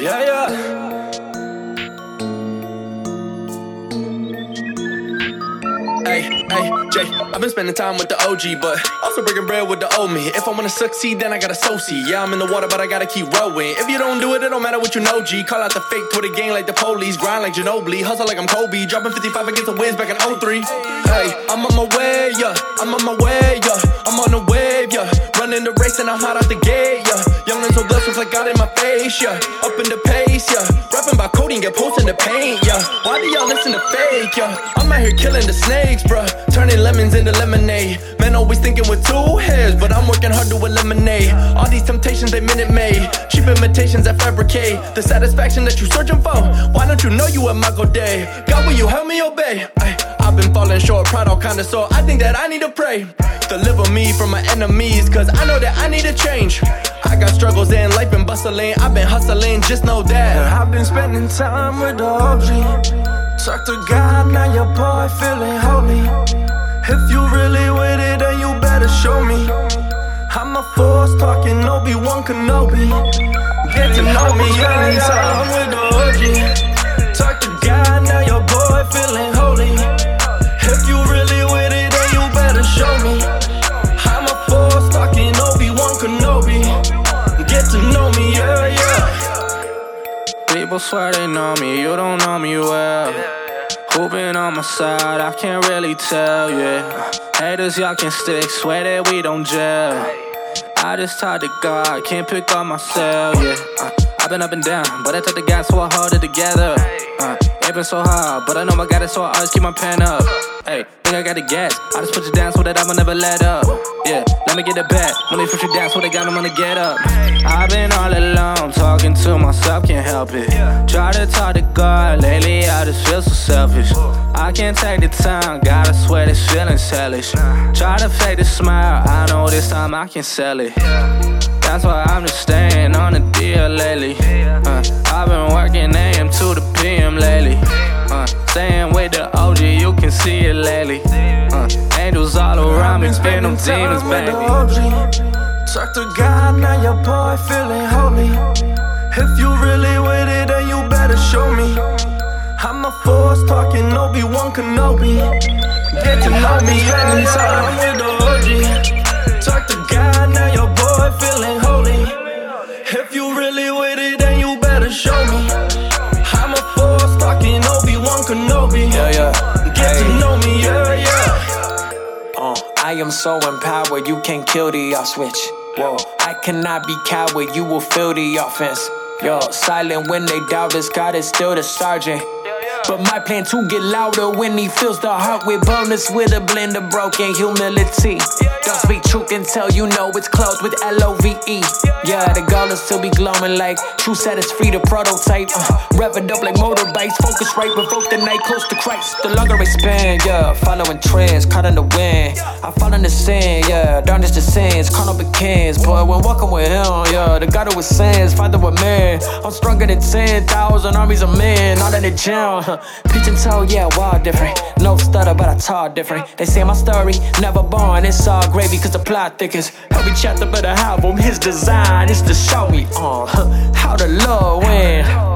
Yeah, yeah. Hey, hey, Jay, I've been spending time with the OG, but also breaking bread with the old me. If I wanna succeed, then I gotta associate. Yeah, I'm in the water, but I gotta keep rowing. If you don't do it, it don't matter what you know, G. Call out the fake Twitter gang like the police, grind like Ginobili, hustle like I'm Kobe, dropping 55 against the Wiz back in 03. Hey, I'm on my way, yeah, I'm on my way, yeah, I'm on the wave, yeah, running the race and I'm hot out the gate, so blessed, like God in my face, yeah, up in the pace, yeah, rapping by coding, get posted the paint, yeah. Why do y'all listen to fake, yeah? I'm out here killing the snakes, bruh, turning lemons into lemonade. Man, always thinking with two heads, but I'm working hard to eliminate all these temptations they minute made. Cheap imitations that fabricate the satisfaction that you searching for. Why don't you know you at Michael Day? God, will you help me obey? I've been falling short, pride all kinda so I think that I need to pray. Deliver me from my enemies, cause I know that I need to change. I got struggles in life and bustling, I've been hustling, just know that. I've been spending time with the OG. Talk to God, now your boy feeling holy. If you really with it, then you better show me. I'm a force talking Obi-Wan Kenobi. Get to know me anytime with the OG. People swear they know me, you don't know me well. Been on my side? I can't really tell, yeah. Haters, y'all can stick, swear that we don't gel. I just talk to God, can't pick up myself, yeah. Uh, I've been up and down, but I took the gas so I hold it together. Uh, been so hard, but I know I got it, so I always keep my pen up. Hey, think I got the gas? I just put you down so that I'ma never let up. Yeah, let me get it back. When they push you down, so they got them on the get up. I've been all alone, talking to myself, can't help it. Try to talk to God, lately I just feel so selfish. I can't take the time, gotta swear this feeling's hellish. Try to fake the smile, I know this time I can sell it. That's why I'm just staying on the deal lately. Uh, I've been working to the PM lately. Uh, staying with the OG, you can see it lately. Uh, angels all around me, spin them demons, baby. Talk to God, now your boy feeling holy. If you really with it, then you better show me. I'm a force talking Obi-Wan Kenobi. Get to know me anytime with the OG. Talk to God, now your boy feeling holy. If you really with it, then you better show me. I am so empowered, you can't kill the off switch. Whoa, I cannot be coward, you will feel the offense. Yo, silent when they doubt us, God is still the sergeant. But my plan to get louder when he fills the heart with bonus with a blend of broken humility. Don't speak truth until you know it's closed with L O V E. Yeah, the goal is to be glowing like true set is free to prototype. Uh, rev it up like motorbikes, focus right, provoke the night, close to Christ. The longer I spend, yeah, following trends, caught in the wind. I fall into sin, yeah, darkness the sins, carnal begins. But when walking with him, yeah, the God who sins, father with man. I'm stronger than 10,000 armies of men, all in the gym. And toe, yeah, wild different. No stutter, but I talk different. They say my story, never born, it's all gravy cause the plot thickens. Every chapter but a album, his design is to show me uh, how the love win.